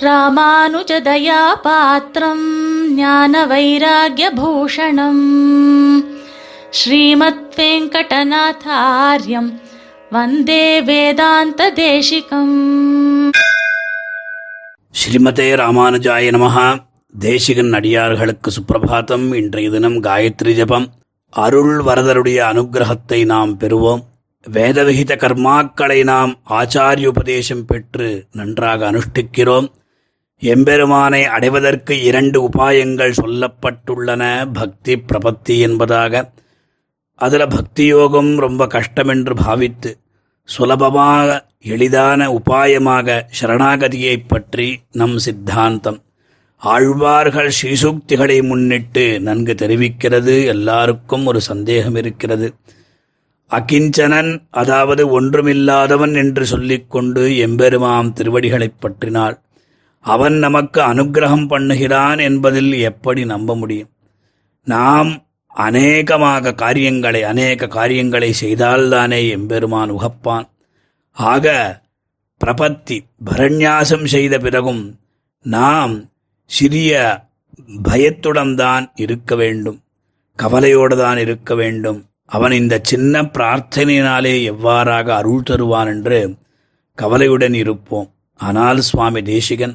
ராமானுஜதயாபாத்திரம் ஞான வைராகியபூஷணம் ஸ்ரீமத் வெங்கடநாதாரியம் வந்தே வேதாந்த தேசிகம் ஸ்ரீமதே ராமானுஜாய நமஹா. தேசிகன் அடியார்களுக்கு சுப்பிரபாதம். இன்றைய தினம் காயத்ரி ஜபம். அருள் வரதருடைய அனுகிரகத்தை நாம் பெறுவோம். வேதவிகித கர்மாக்களை நாம் ஆச்சாரிய உபதேசம் பெற்று நன்றாக அனுஷ்டிக்கிறோம். எம்பெருமானை அடைவதற்கு இரண்டு உபாயங்கள் சொல்லப்பட்டுள்ளன. பக்தி பிரபத்தி என்பதாக. அதில் பக்தி யோகம் ரொம்ப கஷ்டம் என்று பாவித்து சுலபமாக எளிதான உபாயமாக சரணாகதியை பற்றி நம் சித்தாந்தம். ஆழ்வார்கள் ஸ்ரீசூக்திகளை முன்னிட்டு நன்கு தெரிவிக்கிறது. எல்லாருக்கும் ஒரு சந்தேகம் இருக்கிறது. அகிஞ்சனன் அதாவது ஒன்றுமில்லாதவன் என்று சொல்லிக்கொண்டு எம்பெருமாம் திருவடிகளைப் பற்றினாள். அவன் நமக்கு அனுக்கிரகம் பண்ணுகிறான் என்பதில் எப்படி நம்ப முடியும்? நாம் அநேகமாக காரியங்களை அநேக காரியங்களை செய்தால்தானே எம்பெருமான் உகப்பான். ஆக பிரபத்தி பரண்யாசம் செய்த பிறகும் நாம் சிறிய பயத்துடன் தான் இருக்க வேண்டும். கவலையோடு தான் இருக்க வேண்டும். அவன் இந்த சின்ன பிரார்த்தனையினாலே எவ்வாறாக அருள் தருவான் என்று கவலையுடன் இருப்போம். ஆனால் சுவாமி தேசிகன்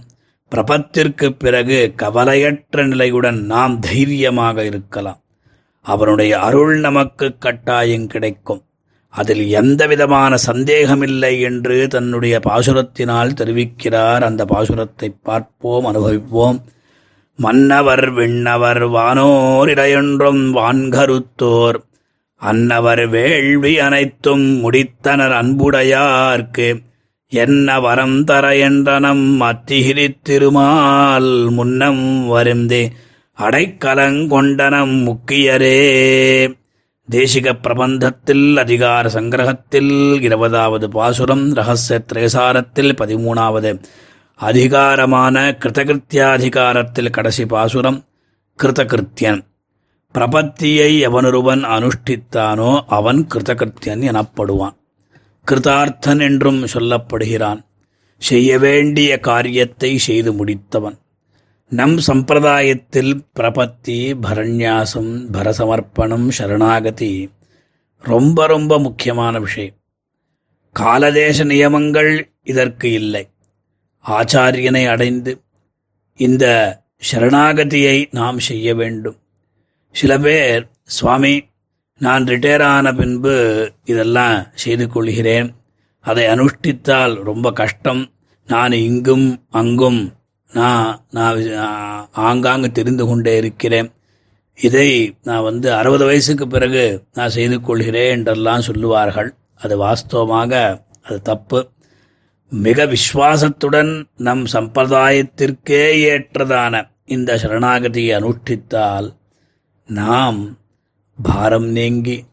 பிரபத்திற்கு பிறகு கவலையற்ற நிலையுடன் நாம் தைரியமாக இருக்கலாம். அவனுடைய அருள் நமக்கு கட்டாயம் கிடைக்கும். அதில் எந்த விதமான சந்தேகமில்லை என்று தன்னுடைய பாசுரத்தினால் தெரிவிக்கிறார். அந்த பாசுரத்தை பார்ப்போம் அனுபவிப்போம். மன்னவர் விண்ணவர் வானோர் இடையொன்றும் வான்கருத்தோர். அன்னவர் வேள்வி அனைத்தும் முடித்தனர் அன்புடையார்க்கு. என்ன வரம் தர என்றனம் அத்திகிரித் திருமால் முன்னம் வருந்தே. அடைக்கலங்கொண்டனம் முக்கியரே. தேசிக பிரபந்தத்தில் அதிகார சங்கிரகத்தில் இருபதாவது பாசுரம் ரகசிய திரேசாரத்தில் பதிமூணாவது. அதிகாரமான கிருதகிருத்தியாதிகாரத்தில் கடைசி பாசுரம் கிருதகிருத்தியன் பிரபத்தியை எவனொருவன் அனுஷ்டித்தானோ அவன் கிருதகிருத்தியன் எனப்படுவான். கிருதார்த்தன் என்றும் சொல்லப்படுகிறான். செய்ய வேண்டிய காரியத்தை செய்து முடித்தவன். நம் சம்பிரதாயத்தில் பிரபத்தி பரண்யாசம் பரசமர்ப்பணம் சரணாகதி ரொம்ப ரொம்ப முக்கியமான விஷயம். காலதேச நியமங்கள் இதற்கு இல்லை. ஆச்சாரியனை அடைந்து இந்த சரணாகதியை நாம் செய்ய வேண்டும். சில பேர் சுவாமி நான் ரிட்டையர் ஆன பின்பு இதெல்லாம் செய்து கொள்கிறேன். அதை அனுஷ்டித்தால் ரொம்ப கஷ்டம். நான் இங்கும் அங்கும் நான் நான் ஆங்காங்கு தெரிந்து கொண்டே இருக்கிறேன். இதை நான் வந்து அறுபது வயசுக்கு பிறகு நான் செய்து கொள்கிறேன் என்றெல்லாம் சொல்லுவார்கள். அது வாஸ்தவமாக அது தப்பு. மிக விஸ்வாசத்துடன் நம் சம்பிரதாயத்திற்கே ஏற்றதான இந்த சரணாகதியை அனுஷ்டித்தால் நாம் பாரம் நீங்கி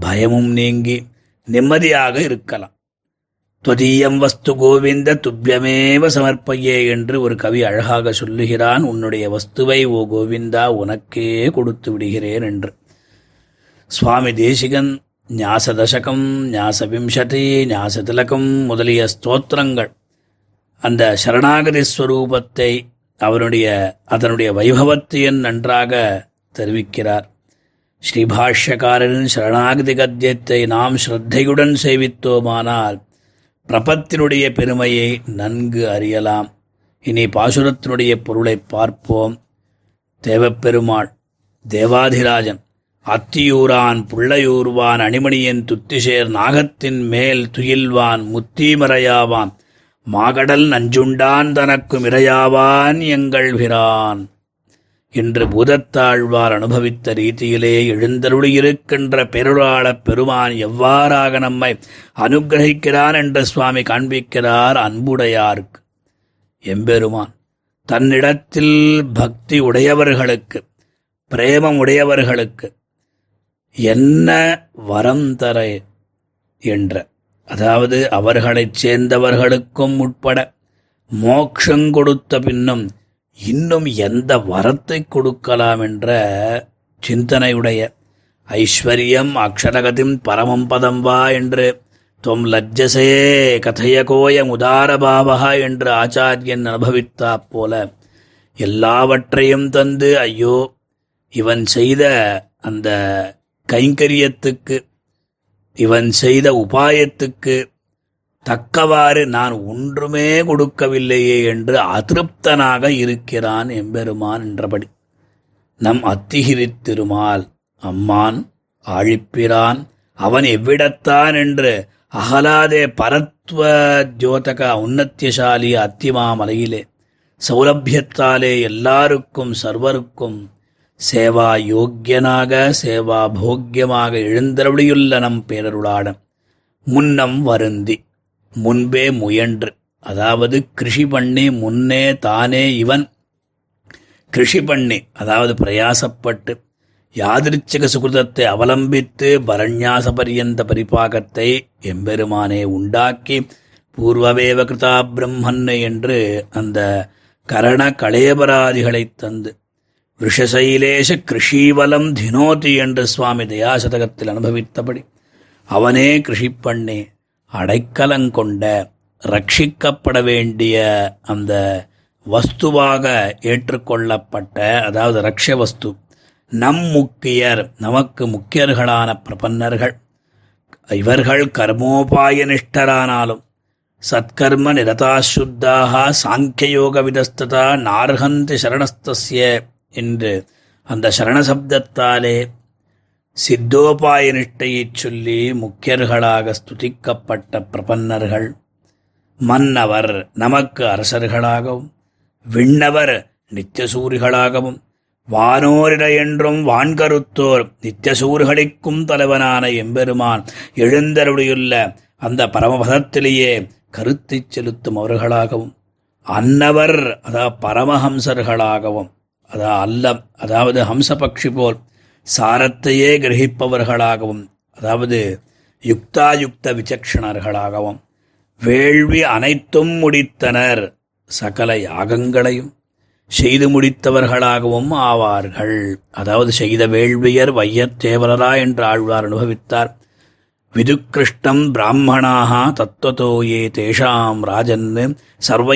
பயமும் நீங்கி நிம்மதியாக இருக்கலாம். துவதீயம் வஸ்து கோவிந்த துப்பியமேவ சமர்ப்பையே என்று ஒரு கவி அழகாக சொல்லுகிறான் உன்னுடைய வஸ்துவை ஓ கோவிந்தா உனக்கே கொடுத்து விடுகிறேன் என்று. சுவாமி தேசிகன் ஞாசதசகம் ஞாசவிம்சதி ஞாசதிலகம் முதலிய ஸ்தோத்திரங்கள். அந்த சரணாகதி ஸ்வரூபத்தை அவனுடைய அதனுடைய வைபவத்தையும் நன்றாக தெரிவிக்கிறார். ஸ்ரீபாஷ்யக்காரரின் சரணாகதி கத்தியத்தை நாம் ஸ்ரத்தையுடன் சேவித்தோமானால் பிரபத்தினுடைய பெருமையை நன்கு அறியலாம். இனி பாசுரத்தினுடைய பொருளை பார்ப்போம். தேவப்பெருமாள் தேவாதிராஜன் அத்தியூரான் புள்ளையூர்வான் அணிமணியன் துத்திசேர் நாகத்தின் மேல் துயில்வான் முத்தீமறையாவான் மாகடல் நஞ்சுண்டான் தனக்கும் இரையாவான் எங்கள் பிரான். என்று பூதத்தாழ்வார் அனுபவித்த ரீதியிலே எழுந்தருளியிருக்கின்ற பெருளாளப் பெருமான் எவ்வாறாக நம்மை அனுகிரகிக்கிறான் என்று சுவாமி காண்பிக்கிறார் அன்புடையார்க்கு. எம்பெருமான் தன்னிடத்தில் பக்தி உடையவர்களுக்கு பிரேமம் உடையவர்களுக்கு என்ன வரம் தர என்ற அதாவது அவர்களைச் சேர்ந்தவர்களுக்கும் உட்பட மோக்ஷங் கொடுத்த பின்னும் இன்னும் எந்த வரத்தை கொடுக்கலாம் என்ற சிந்தனையுடைய ஐஸ்வர்யம் அக்ஷரகதிம் பரமம் பதம் வா என்று தொம் லஜ்ஜசே கதையகோயம் உதாரபாவகா என்று ஆச்சாரியன் அனுபவித்தா போல எல்லாவற்றையும் தந்து ஐயோ இவன் செய்த அந்த கைங்கரியத்துக்கு இவன் செய்த உபாயத்துக்கு தக்கவாறு நான் ஒன்றுமே கொடுக்கவில்லையே என்று அதிருப்தனாக இருக்கிறான் எம்பெருமான் என்றபடி. நம் அத்திகிரி திருமால் அம்மான் ஆழிப்பிரான் அவன் எவ்விடத்தான் என்று அகலாதே பரத்வ ஜோதக உன்னத்தியசாலி அத்திமாமலையிலே சௌலபியத்தாலே எல்லாருக்கும் சர்வருக்கும் சேவா யோக்கியனாக சேவா போக்கியமாக எழுந்தருளியுள்ள நம் பேரருளாடம் முன்னம் வருந்தி. முன்பே முயன்று. அதாவது கிருஷி பண்ணி முன்னே தானே இவன். கிருஷி பண்ணி அதாவது பிரயாசப்பட்டு யாதிருச்சிக சுகிருதத்தை அவலம்பித்து பரண்யாச பரியந்த பரிபாகத்தை எம்பெருமானே உண்டாக்கி பூர்வவேவ கிருதா பிரம்மன் என்று அந்த கரண களையபராதிகளைத் தந்து விஷசைலேஷ கிருஷீவலம் தினோதி என்று சுவாமி தயாசதகத்தில் அனுபவித்தபடி அவனே கிருஷி பண்ணே அடைக்கலங்கொண்ட ரட்சிக்கப்பட வேண்டிய அந்த வஸ்துவாக ஏற்றுக்கொள்ளப்பட்ட அதாவது ரக்ஷ வஸ்து நம் முக்கியர் நமக்கு முக்கியர்களான பிரபன்னர்கள். இவர்கள் கர்மோபாய நிஷ்டரானாலும் சத்கர்ம நிரதாசுத்தாக சாங்கியயோக விதஸ்ததா நார்ஹந்தி சரணஸ்தஸ்ய என்று அந்த சரணசப்தத்தாலே சித்தோபாய நிஷ்டையைச் சொல்லி முக்கியர்களாக ஸ்துதிக்கப்பட்ட பிரபன்னர்கள் மன்னவர் நமக்கு அரசர்களாகவும் விண்ணவர் நித்தியசூரிகளாகவும் வானோரிட என்றும் வான்கருத்தோர் நித்தியசூர்களிக்கும் தலைவனான எம்பெருமான் எழுந்தருடையுள்ள அந்த பரமபதத்திலேயே கருத்தை செலுத்தும் அவர்களாகவும் அன்னவர் அதா பரமஹம்சர்களாகவும் அதா அல்ல அதாவது ஹம்சபக்ஷி போல் சாரத்தையே கிரகிப்பவர்களாகவும் அதாவது யுக்தாயுக்த விசக்ஷணர்களாகவும் வேள்வி அனைத்தும் முடித்தனர். சகல யாகங்களையும் செய்து முடித்தவர்களாகவும் ஆவார்கள். அதாவது செய்த வேள்வியர் வையத்தேவலரா என்று ஆழ்வார் அனுபவித்தார். விதுக்கிருஷ்டம் பிராமணாக தத்துவத்தோ ஏ தேஷாம் ராஜன் சர்வ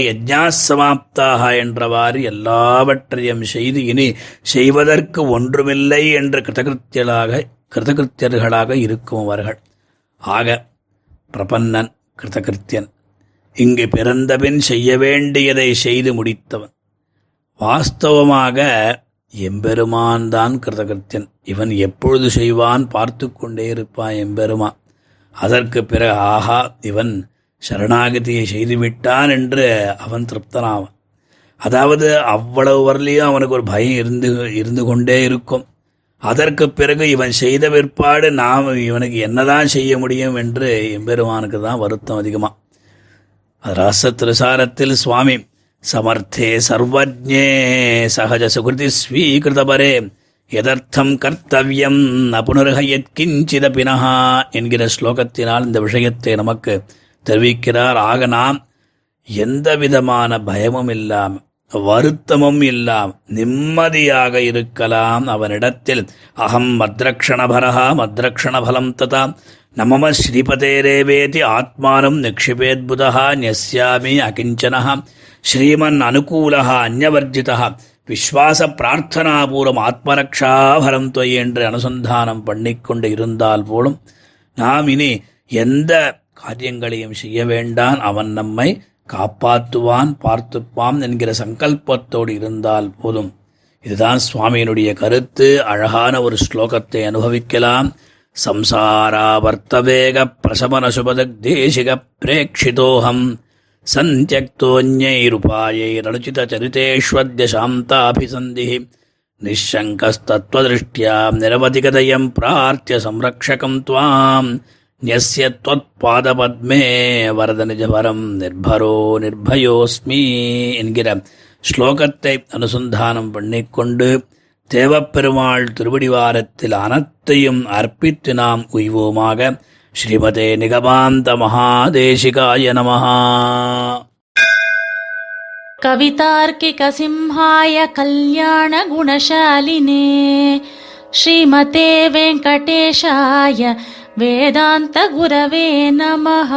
சமாப்தாக என்றவாறு எல்லாவற்றையும் செய்து இனி செய்வதற்கு ஒன்றுமில்லை என்று கிருதகிருத்தியலாக கிருதகிருத்தியர்களாக இருக்கும் அவர்கள். ஆக பிரபன்னன் கிருதகிருத்தியன் இங்கு பிறந்தபின் செய்ய வேண்டியதை செய்து முடித்தவன். வாஸ்தவமாக எம்பெருமான் தான் கிருதகிருத்தியன் இவன் எப்பொழுது செய்வான் பார்த்து கொண்டே இருப்பான் எம்பெருமான். அதற்கு பிறகு ஆஹா இவன் சரணாகதியை செய்துவிட்டான் என்று அவன் திருப்தனாவான். அதாவது அவ்வளவு வரலையும் அவனுக்கு ஒரு பயம் இருந்து இருந்து கொண்டே இருக்கும். அதற்கு பிறகு இவன் செய்த பிற்பாடு நாம் இவனுக்கு என்னதான் செய்ய முடியும் என்று எம்பெருமானுக்கு தான் வருத்தம் அதிகமாக ரச திருசாரத்தில் சுவாமி சமர்த்தே சர்வஜே சகஜ சுகிருதி ஸ்வீகிருதபரே எதர்த்தம் கர்த்தவியம் ந என்கிற ஸ்லோகத்தினால் இந்த விஷயத்தை நமக்கு தெரிவிக்கிறார். ஆக நாம் எந்த விதமான பயமும் இல்லாமல் வருத்தமும் இல்லாம் நிம்மதியாக இருக்கலாம். அவனிடத்தில் அகம் மத்ரக்ஷணபரஹா மத்ரக்ஷணபலம் ததா. நமம ஸ்ரீபதேரேவேதி ஆத்மானம் நிக்ஷிபேத்புதா நியஸ்யாமி அகிஞ்சன ஸ்ரீமன் அனுகூல அந்யவர்ஜிதா விஸ்வாச பிரார்த்தனாபூர்வம் ஆத்மரக்ஷாபரம் தொய் என்று அனுசந்தானம் பண்ணிக்கொண்டு இருந்தால் போலும் நாம் இனி எந்த காரியங்களையும் செய்ய வேண்டான் அவன் நம்மை காப்பாற்றுவான் பார்த்துப்பான் என்கிற சங்கல்பத்தோடு இருந்தால் போதும். இதுதான் சுவாமியினுடைய கருத்து. அழகான ஒரு ஸ்லோகத்தை அனுபவிக்கலாம். சம்சாராவர்த்தவேக பிரசமன தேசிக பிரேட்சிதோகம் सन्त्यक्तोऽन्यैरुपायैरनुचितचरितेष्वद्य शान्ताभिसन्धिः निःशङ्कस्तत्त्वदृष्ट्याम् निरवधिगदयम् प्रार्थ्य संरक्षकम् त्वाम् न्यस्य त्वत्पादपद्मे வரத நிஜபரம் நிர்பரோ நிர்பயோஸ்மி என்கிற ஸ்லோகத்தை அனுசந்தானம் பண்ணிக்கொண்டு தேவப்பெருமாள் திருவடிவாரத்தில் அனைத்தையும் அர்ப்பித்து நாம் உய்வோமாக श्रीमते निगमान्तमहादेशिकाय नमः। कवितार्किकसिंहाय कल्याणगुणशालिने श्रीमते वेङ्कटेशाय वेदान्तगुरवे नमः।